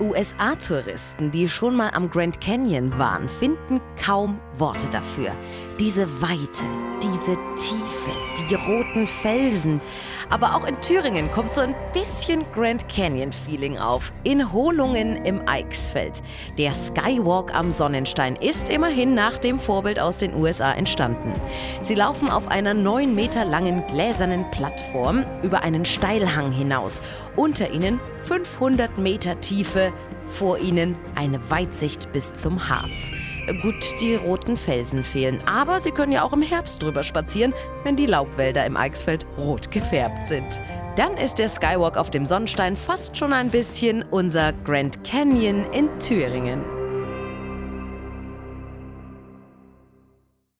USA-Touristen, die schon mal am Grand Canyon waren, finden kaum Worte dafür. Diese Weite, diese Tiefe, die roten Felsen. Aber auch in Thüringen kommt so ein bisschen Grand Canyon-Feeling auf. In Hohlungen im Eichsfeld. Der Skywalk am Sonnenstein ist immerhin nach dem Vorbild aus den USA entstanden. Sie laufen auf einer neun Meter langen gläsernen Plattform über einen Steilhang hinaus. Unter ihnen 500 Meter Tiefe, vor ihnen eine Weitsicht bis zum Harz. Gut, die roten Felsen fehlen, aber Sie können ja auch im Herbst drüber spazieren, wenn die Laubwälder im Eichsfeld rot gefärbt sind. Dann ist der Skywalk auf dem Sonnenstein fast schon ein bisschen unser Grand Canyon in Thüringen.